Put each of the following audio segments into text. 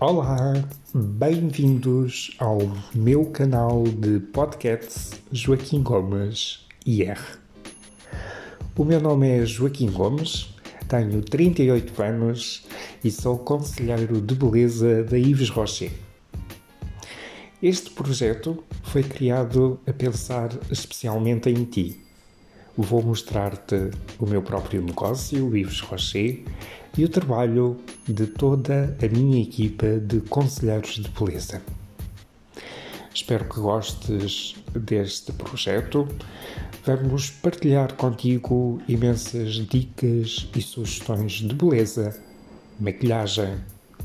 Olá, bem-vindos ao meu canal de podcasts Joaquim Gomes IR. O meu nome é Joaquim Gomes, tenho 38 anos e sou conselheiro de beleza da Yves Rocher. Este projeto foi criado a pensar especialmente em ti. Vou mostrar-te o meu próprio negócio, o Yves Rocher, e o trabalho de toda a minha equipa de conselheiros de beleza. Espero que gostes deste projeto. Vamos partilhar contigo imensas dicas e sugestões de beleza, maquilhagem,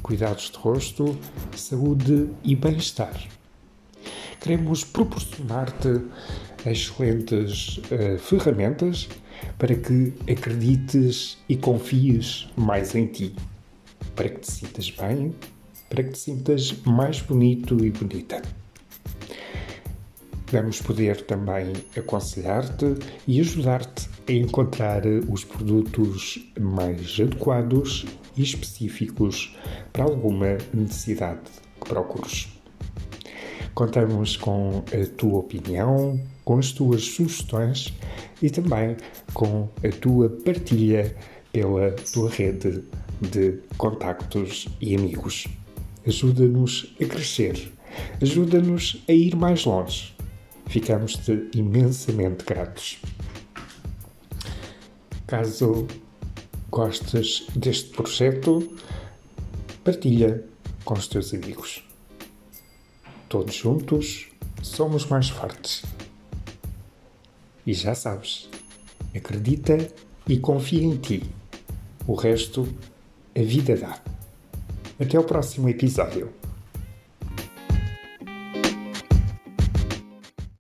cuidados de rosto, saúde e bem-estar. Queremos proporcionar-te excelentes uh, ferramentas para que acredites e confies mais em ti, para que te sintas bem, para que te sintas mais bonito e bonita. Vamos poder também aconselhar-te e ajudar-te a encontrar os produtos mais adequados e específicos para alguma necessidade que procures. Contamos com a tua opinião, com as tuas sugestões e também com a tua partilha pela tua rede de contactos e amigos. Ajuda-nos a crescer, ajuda-nos a ir mais longe. Ficamos-te imensamente gratos. Caso gostes deste projeto, partilha com os teus amigos. Todos juntos somos mais fortes. E já sabes, acredita e confia em ti. O resto, a vida dá. Até o próximo episódio.